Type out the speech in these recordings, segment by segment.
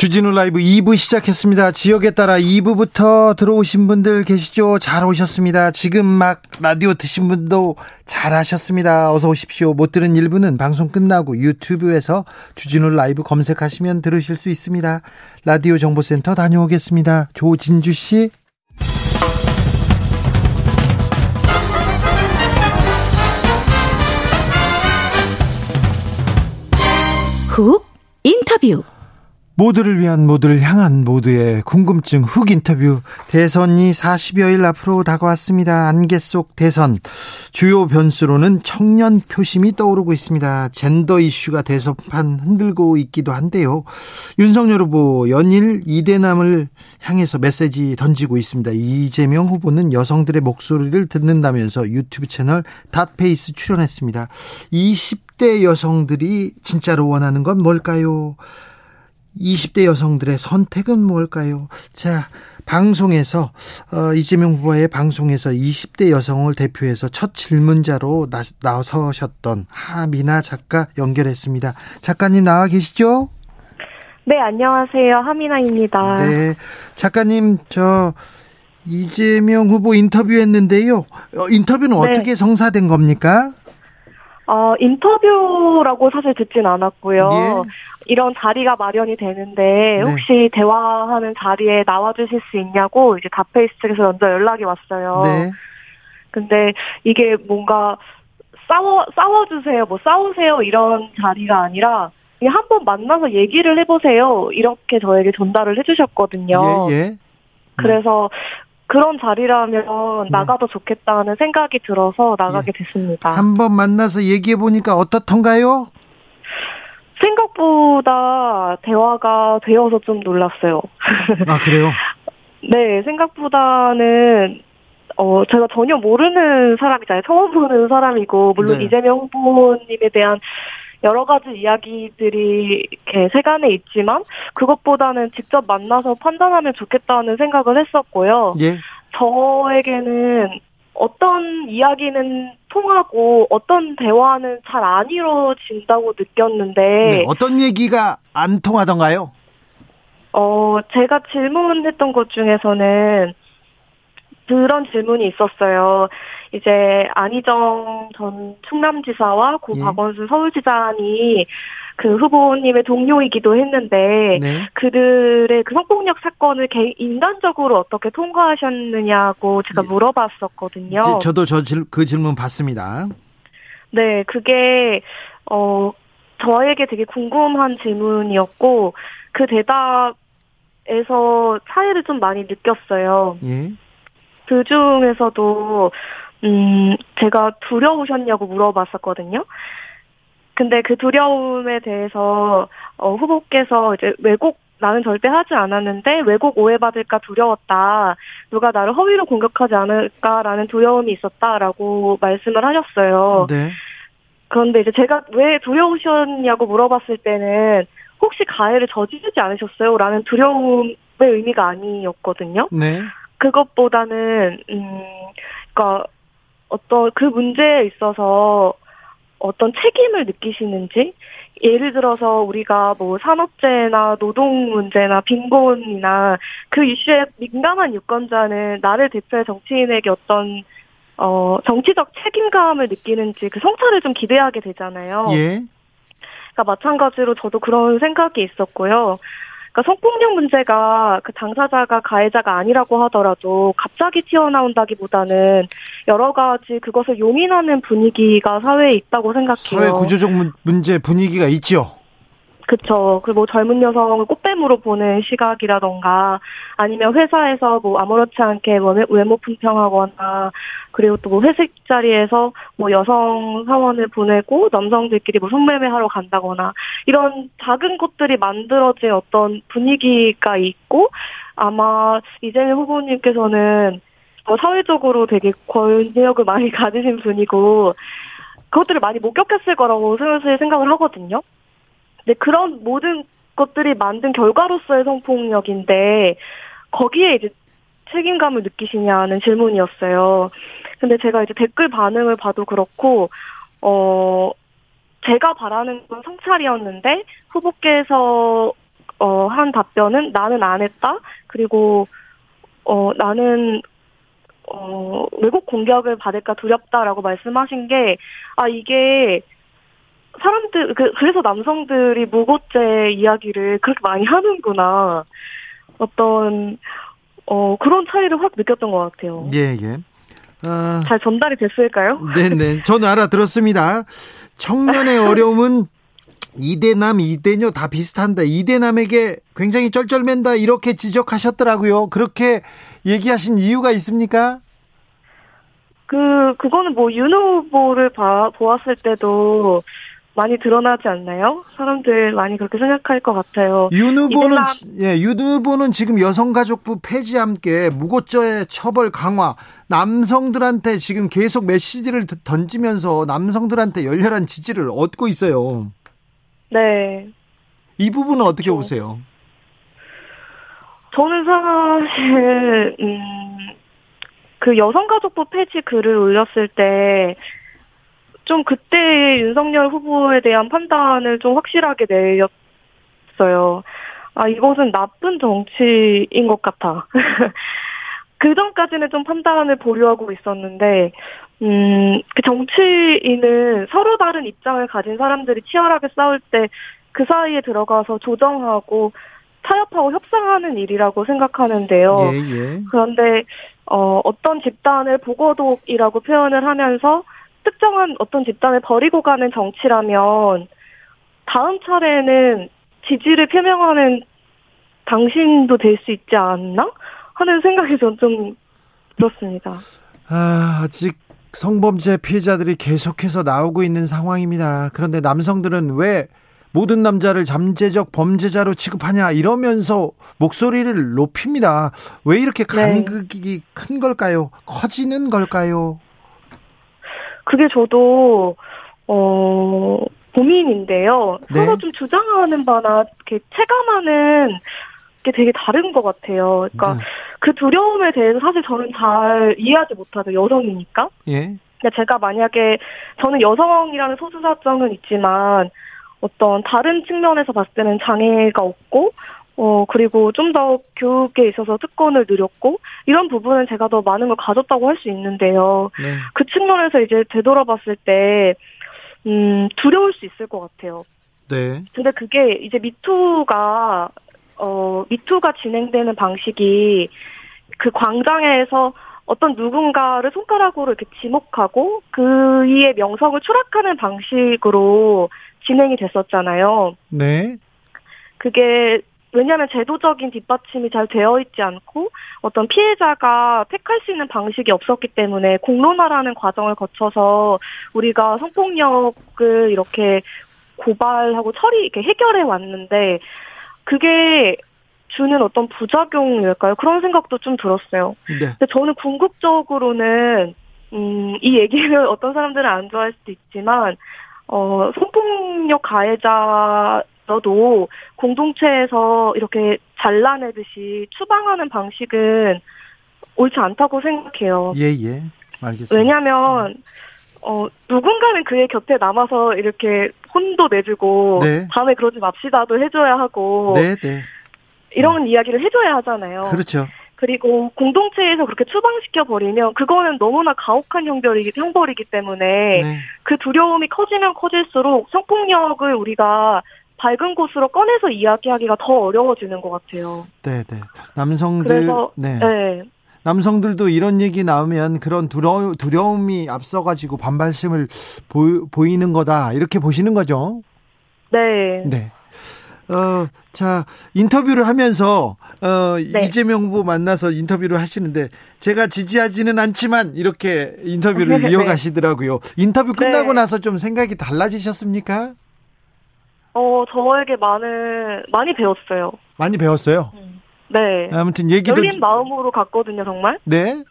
주진우 라이브 2부 시작했습니다. 지역에 따라 2부부터 들어오신 분들 계시죠? 잘 오셨습니다. 지금 막 라디오 드신 분도 잘 하셨습니다. 어서 오십시오. 못 들은 1부는 방송 끝나고 유튜브에서 주진우 라이브 검색하시면 들으실 수 있습니다. 라디오 정보센터 다녀오겠습니다. 조진주 씨. 훅 인터뷰 모두를 위한 모두를 향한 모두의 궁금증 훅 인터뷰 대선이 40여일 앞으로 다가왔습니다. 안개 속 대선 주요 변수로는 청년 표심이 떠오르고 있습니다. 젠더 이슈가 대선판 흔들고 있기도 한데요. 윤석열 후보 연일 이대남을 향해서 메시지 던지고 있습니다. 이재명 후보는 여성들의 목소리를 듣는다면서 유튜브 채널 닷페이스 출연했습니다. 20대 여성들이 진짜로 원하는 건 뭘까요? 20대 여성들의 선택은 뭘까요? 자, 방송에서 어, 이재명 후보의 방송에서 20대 여성을 대표해서 첫 질문자로 나, 나서셨던 하미나 작가 연결했습니다. 작가님 나와 계시죠? 네, 안녕하세요. 하미나입니다. 네. 작가님, 저 이재명 후보 인터뷰했는데요. 어, 인터뷰는 네. 어떻게 성사된 겁니까? 어, 인터뷰라고 사실 듣진 않았고요. 예. 이런 자리가 마련이 되는데 네. 혹시 네. 대화하는 자리에 나와주실 수 있냐고 이제 다페이스 측에서 먼저 연락이 왔어요. 네. 근데 이게 뭔가 싸워 싸워주세요, 뭐 싸우세요 이런 자리가 아니라 그냥 한번 만나서 얘기를 해보세요 이렇게 저에게 전달을 해주셨거든요. 예, 예. 그래서 그런 자리라면 네. 나가도 좋겠다는 생각이 들어서 나가게 예. 됐습니다. 한 번 만나서 얘기해 보니까 어떻던가요? 생각보다 대화가 되어서 좀 놀랐어요. 아, 그래요? 네, 생각보다는 어, 제가 전혀 모르는 사람이잖아요. 처음 보는 사람이고, 물론 네. 이재명 후보님에 대한 여러 가지 이야기들이 이렇게 세간에 있지만, 그것보다는 직접 만나서 판단하면 좋겠다는 생각을 했었고요. 예. 저에게는 어떤 이야기는 통하고 어떤 대화는 잘 안 이루어진다고 느꼈는데 네, 어떤 얘기가 안 통하던가요? 어, 제가 질문했던 것 중에서는 그런 질문이 있었어요. 이제 안희정 전 충남지사와 고 예. 박원순 서울시장이 그 후보님의 동료이기도 했는데 네. 그들의 그 성폭력 사건을 개, 인간적으로 어떻게 통과하셨느냐고 제가 네. 물어봤었거든요. 저도 저 그 질문 봤습니다. 네, 그게 어 저에게 되게 궁금한 질문이었고 그 대답에서 차이를 좀 많이 느꼈어요. 예. 그 중에서도 음 제가 두려우셨냐고 물어봤었거든요. 근데 그 두려움에 대해서 어, 후보께서 이제 왜곡 나는 절대 하지 않았는데 왜곡 오해받을까 두려웠다. 누가 나를 허위로 공격하지 않을까라는 두려움이 있었다라고 말씀을 하셨어요. 네. 그런데 이제 제가 왜 두려우셨냐고 물어봤을 때는 혹시 가해를 저지르지 않으셨어요? 라는 두려움의 의미가 아니었거든요. 네. 그것보다는, 음, 그니까 어떤 그 문제에 있어서 어떤 책임을 느끼시는지 예를 들어서 우리가 뭐 산업재해나 노동 문제나 빈곤이나 그 이슈에 민감한 유권자는 나를 대표해 정치인에게 어떤 어 정치적 책임감을 느끼는지 그 성찰을 좀 기대하게 되잖아요. 예. 그러니까 마찬가지로 저도 그런 생각이 있었고요. 그러니까 성폭력 문제가 그 당사자가 가해자가 아니라고 하더라도 갑자기 튀어나온다기보다는 여러 가지 그것을 용인하는 분위기가 사회에 있다고 생각해요. 사회 구조적 문제 분위기가 있죠. 그쵸. 그뭐 젊은 여성을 꽃뱀으로 보는 시각이라던가 아니면 회사에서 뭐 아무렇지 않게 외모 품평하거나 그리고 또 뭐 회식 자리에서 뭐 여성 사원을 보내고 남성들끼리 뭐 성매매 하러 간다거나 이런 작은 것들이 만들어진 어떤 분위기가 있고 아마 이재명 후보님께서는 뭐 사회적으로 되게 권력을 많이 가지신 분이고 그것들을 많이 목격했을 거라고 슬슬 생각을 하거든요. 네, 그런 모든 것들이 만든 결과로서의 성폭력인데 거기에 이제 책임감을 느끼시냐는 질문이었어요. 근데 제가 이제 댓글 반응을 봐도 그렇고 어 제가 바라는 건 성찰이었는데 후보께서 어, 한 답변은 나는 안 했다. 그리고 어, 나는 어, 외국 공격을 받을까 두렵다라고 말씀하신 게, 아, 이게, 사람들, 그, 그래서 남성들이 무고죄 이야기를 그렇게 많이 하는구나. 어떤, 어, 그런 차이를 확 느꼈던 것 같아요. 예, 예. 어... 잘 전달이 됐을까요? 네네. 저는 알아들었습니다. 청년의 어려움은 이대남, 이대녀 다 비슷한다. 이대남에게 굉장히 쩔쩔맨다. 이렇게 지적하셨더라고요. 그렇게 얘기하신 이유가 있습니까? 그, 그거는 뭐, 윤 후보를 봐, 보았을 때도 많이 드러나지 않나요? 사람들 많이 그렇게 생각할 것 같아요. 윤 후보는, 이대남... 예, 윤 후보는 지금 여성가족부 폐지와 함께 무고죄 처벌 강화, 남성들한테 지금 계속 메시지를 던지면서 남성들한테 열렬한 지지를 얻고 있어요. 네. 이 부분은 어떻게 그렇죠. 보세요? 저는 사실 음, 그 여성가족부 폐지 글을 올렸을 때 좀 그때 윤석열 후보에 대한 판단을 좀 확실하게 내렸어요. 아 이것은 나쁜 정치인 것 같아. 그 전까지는 좀 판단을 보류하고 있었는데, 음, 그 정치인은 서로 다른 입장을 가진 사람들이 치열하게 싸울 때 그 사이에 들어가서 조정하고 타협하고 협상하는 일이라고 생각하는데요. 예, 예. 그런데 어, 어떤 집단을 보고독이라고 표현을 하면서 특정한 어떤 집단을 버리고 가는 정치라면 다음 차례는 지지를 표명하는 당신도 될 수 있지 않나? 하는 생각이 좀 들었습니다. 아, 아직 성범죄 피해자들이 계속해서 나오고 있는 상황입니다. 그런데 남성들은 왜 모든 남자를 잠재적 범죄자로 취급하냐 이러면서 목소리를 높입니다. 왜 이렇게 네. 간극이 네. 큰 걸까요? 커지는 걸까요? 그게 저도 어 고민인데요. 네. 서로 좀 주장하는 바나 이렇게 체감하는 게 되게 다른 것 같아요. 그러니까 네. 그 두려움에 대해서 사실 저는 잘 이해하지 못하죠. 여성이니까. 예. 근데 제가 만약에 저는 여성이라는 소수 사정은 있지만 어떤 다른 측면에서 봤을 때는 장애가 없고 어 그리고 좀 더 교육에 있어서 특권을 누렸고 이런 부분은 제가 더 많은 걸 가졌다고 할 수 있는데요. 네. 그 측면에서 이제 되돌아봤을 때 음, 두려울 수 있을 것 같아요. 네. 근데 그게 이제 미투가 어, 미투가 진행되는 방식이 그 광장에서 어떤 누군가를 손가락으로 이렇게 지목하고 그 이의 명성을 추락하는 방식으로 진행이 됐었잖아요. 네. 그게 왜냐하면 제도적인 뒷받침이 잘 되어 있지 않고 어떤 피해자가 택할 수 있는 방식이 없었기 때문에 공론화라는 과정을 거쳐서 우리가 성폭력을 이렇게 고발하고 처리 이렇게 해결해 왔는데 그게 주는 어떤 부작용일까요? 그런 생각도 좀 들었어요. 네. 근데 저는 궁극적으로는 음, 이 얘기를 어떤 사람들은 안 좋아할 수도 있지만 어, 성폭력 가해자 도 공동체에서 이렇게 잘라내듯이 추방하는 방식은 옳지 않다고 생각해요. 예, 예. 알겠습니다. 왜냐면, 어, 누군가는 그의 곁에 남아서 이렇게 혼도 내주고, 네. 다음에 그러지 맙시다도 해줘야 하고, 네, 네. 이런 음. 이야기를 해줘야 하잖아요. 그렇죠. 그리고 공동체에서 그렇게 추방시켜 버리면 그거는 너무나 가혹한 형벌이기, 형벌이기 때문에 네. 그 두려움이 커지면 커질수록 성폭력을 우리가 밝은 곳으로 꺼내서 이야기하기가 더 어려워지는 것 같아요. 네, 네. 남성들 그래서, 네. 네. 남성들도 이런 얘기 나오면 그런 두려, 두려움이 앞서가지고 반발심을 보, 보이는 거다 이렇게 보시는 거죠. 네. 네. 어, 자, 인터뷰를 하면서, 어, 네. 이재명 후보 만나서 인터뷰를 하시는데, 제가 지지하지는 않지만, 이렇게 인터뷰를 네. 이어가시더라고요. 인터뷰 끝나고 네. 나서 좀 생각이 달라지셨습니까? 어, 저에게 많은, 많이 배웠어요. 많이 배웠어요? 음. 네. 아무튼 얘기도. 열린 마음으로 갔거든요, 정말. 네.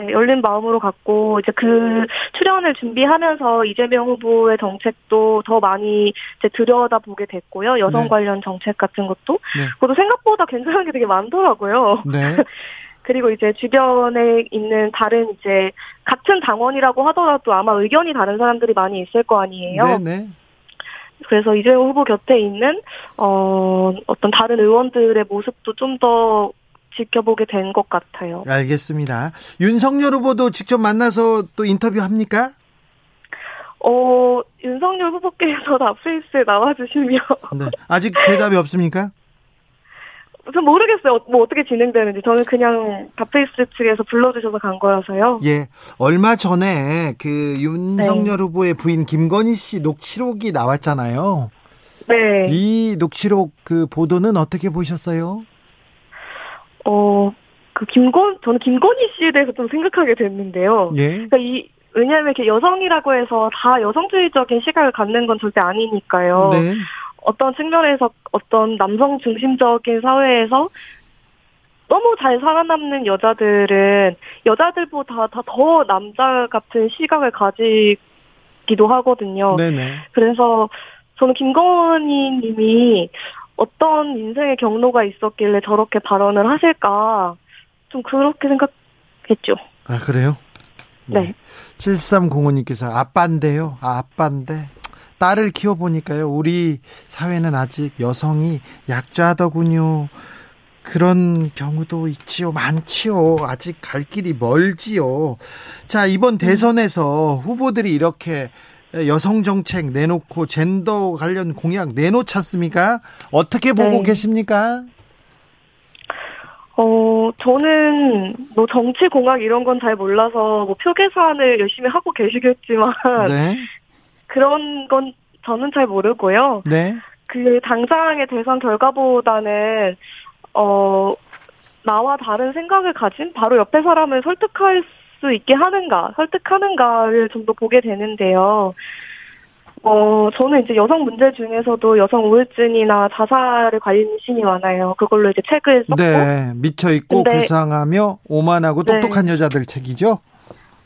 네, 열린 마음으로 갖고 이제 그 출연을 준비하면서 이재명 후보의 정책도 더 많이 이제 들여다보게 됐고요. 여성 네. 관련 정책 같은 것도. 네. 그것도 생각보다 괜찮은 게 되게 많더라고요. 네. 그리고 이제 주변에 있는 다른 이제 같은 당원이라고 하더라도 아마 의견이 다른 사람들이 많이 있을 거 아니에요. 네네. 네. 그래서 이재명 후보 곁에 있는 어 어떤 다른 의원들의 모습도 좀 더 지켜보게 된 것 같아요. 알겠습니다. 윤석열 후보도 직접 만나서 또 인터뷰 합니까? 어, 윤석열 후보께서 답페이스에 나와주시면. 네. 아직 대답이 없습니까? 전 모르겠어요. 뭐 어떻게 진행되는지. 저는 그냥 다페이스 측에서 불러주셔서 간 거라서요. 예. 얼마 전에 그 윤석열 네. 후보의 부인 김건희 씨 녹취록이 나왔잖아요. 네. 이 녹취록 그 보도는 어떻게 보셨어요? 어, 그 김건, 저는 김건희 씨에 대해서 좀 생각하게 됐는데요. 예. 그러니까 이, 왜냐하면 이렇게 여성이라고 해서 다 여성주의적인 시각을 갖는 건 절대 아니니까요. 네. 어떤 측면에서 어떤 남성 중심적인 사회에서 너무 잘 살아남는 여자들은 여자들보다 더 남자 같은 시각을 가지기도 하거든요. 네네. 그래서 저는 김건희 님이 어떤 인생의 경로가 있었길래 저렇게 발언을 하실까 좀 그렇게 생각했죠. 아, 그래요? 네. 7305님께서 아빠인데요. 아, 아빠인데. 딸을 키워보니까요, 우리 사회는 아직 여성이 약자더군요. 그런 경우도 있지요. 많지요. 아직 갈 길이 멀지요. 자, 이번 대선에서 후보들이 이렇게 여성 정책 내놓고 젠더 관련 공약 내놓지 않습니까? 어떻게 보고 네. 계십니까? 어, 저는 뭐 정치 공학 이런 건 잘 몰라서 뭐 표 계산을 열심히 하고 계시겠지만 네. 그런 건 저는 잘 모르고요. 네. 그 당장의 대선 결과보다는 어 나와 다른 생각을 가진 바로 옆에 사람을 설득할 수 있게 하는가, 설득하는가를 좀 더 보게 되는데요. 어, 저는 이제 여성 문제 중에서도 여성 우울증이나 자살에 관심이 많아요. 그걸로 이제 책을 썼고. 네, 미쳐있고 불쌍하며 오만하고 네. 똑똑한 여자들 책이죠?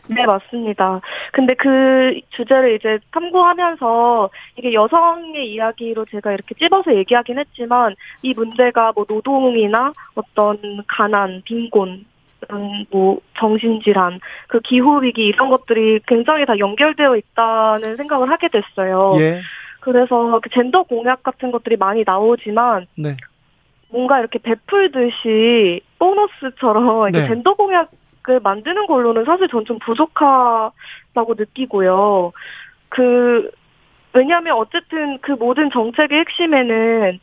네, 맞습니다. 근데 그 주제를 이제 탐구하면서 이게 여성의 이야기로 제가 이렇게 찝어서 얘기하긴 했지만 이 문제가 뭐 노동이나 어떤 가난, 빈곤, 음, 뭐 정신질환, 그 기후 위기 이런 것들이 굉장히 다 연결되어 있다는 생각을 하게 됐어요. 예. 그래서 그 젠더 공약 같은 것들이 많이 나오지만 네. 뭔가 이렇게 베풀듯이 보너스처럼 네. 젠더 공약 그 만드는 걸로는 사실 전 좀 부족하다고 느끼고요. 그 왜냐하면 어쨌든 그 모든 정책의 핵심에는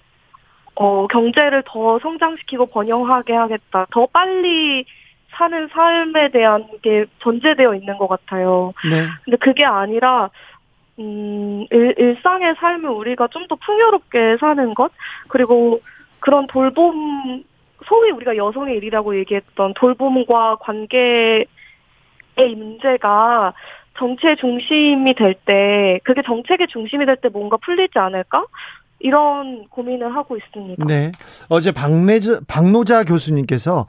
어 경제를 더 성장시키고 번영하게 하겠다. 더 빨리 사는 삶에 대한 게 전제되어 있는 것 같아요. 네. 근데 그게 아니라 음, 일, 일상의 삶을 우리가 좀 더 풍요롭게 사는 것 그리고 그런 돌봄 소위 우리가 여성의 일이라고 얘기했던 돌봄과 관계의 문제가 정치의 중심이 될 때, 그게 정책의 중심이 될 때 뭔가 풀리지 않을까? 이런 고민을 하고 있습니다. 네. 어제 박내자, 박노자 교수님께서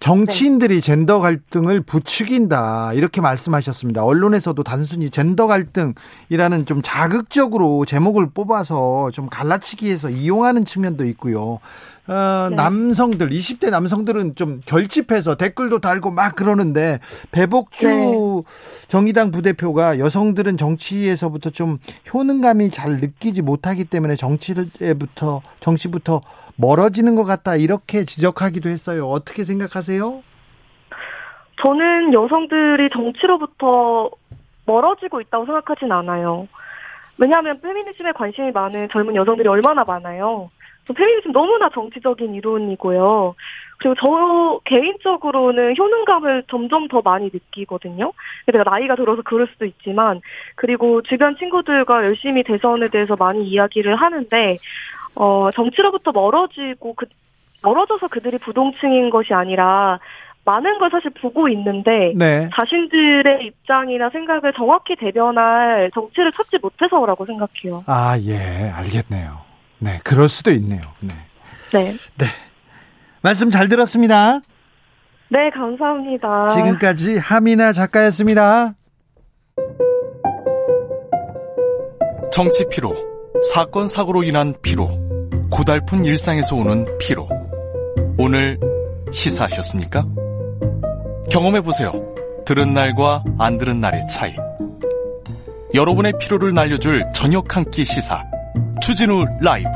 정치인들이 네. 젠더 갈등을 부추긴다. 이렇게 말씀하셨습니다. 언론에서도 단순히 젠더 갈등이라는 좀 자극적으로 제목을 뽑아서 좀 갈라치기해서 이용하는 측면도 있고요. 어, 네. 남성들 20대 남성들은 좀 결집해서 댓글도 달고 막 그러는데 배복주 네. 정의당 부대표가 여성들은 정치에서부터 좀 효능감이 잘 느끼지 못하기 때문에 정치부터 정치부터 멀어지는 것 같다 이렇게 지적하기도 했어요. 어떻게 생각하세요? 저는 여성들이 정치로부터 멀어지고 있다고 생각하진 않아요. 왜냐하면 페미니즘에 관심이 많은 젊은 여성들이 얼마나 많아요. 페미니즘 너무나 정치적인 이론이고요. 그리고 저 개인적으로는 효능감을 점점 더 많이 느끼거든요. 내가 나이가 들어서 그럴 수도 있지만, 그리고 주변 친구들과 열심히 대선에 대해서 많이 이야기를 하는데, 어, 정치로부터 멀어지고, 그, 멀어져서 그들이 부동층인 것이 아니라, 많은 걸 사실 보고 있는데 네. 자신들의 입장이나 생각을 정확히 대변할 정치를 찾지 못해서라고 생각해요. 아, 예, 알겠네요. 네, 그럴 수도 있네요. 네. 네. 네. 말씀 잘 들었습니다. 네, 감사합니다. 지금까지 하미나 작가였습니다. 정치 피로, 사건 사고로 인한 피로, 고달픈 일상에서 오는 피로. 오늘 시사하셨습니까? 경험해 보세요. 들은 날과 안 들은 날의 차이. 여러분의 피로를 날려줄 저녁 한 끼 시사. 추진우 라이브.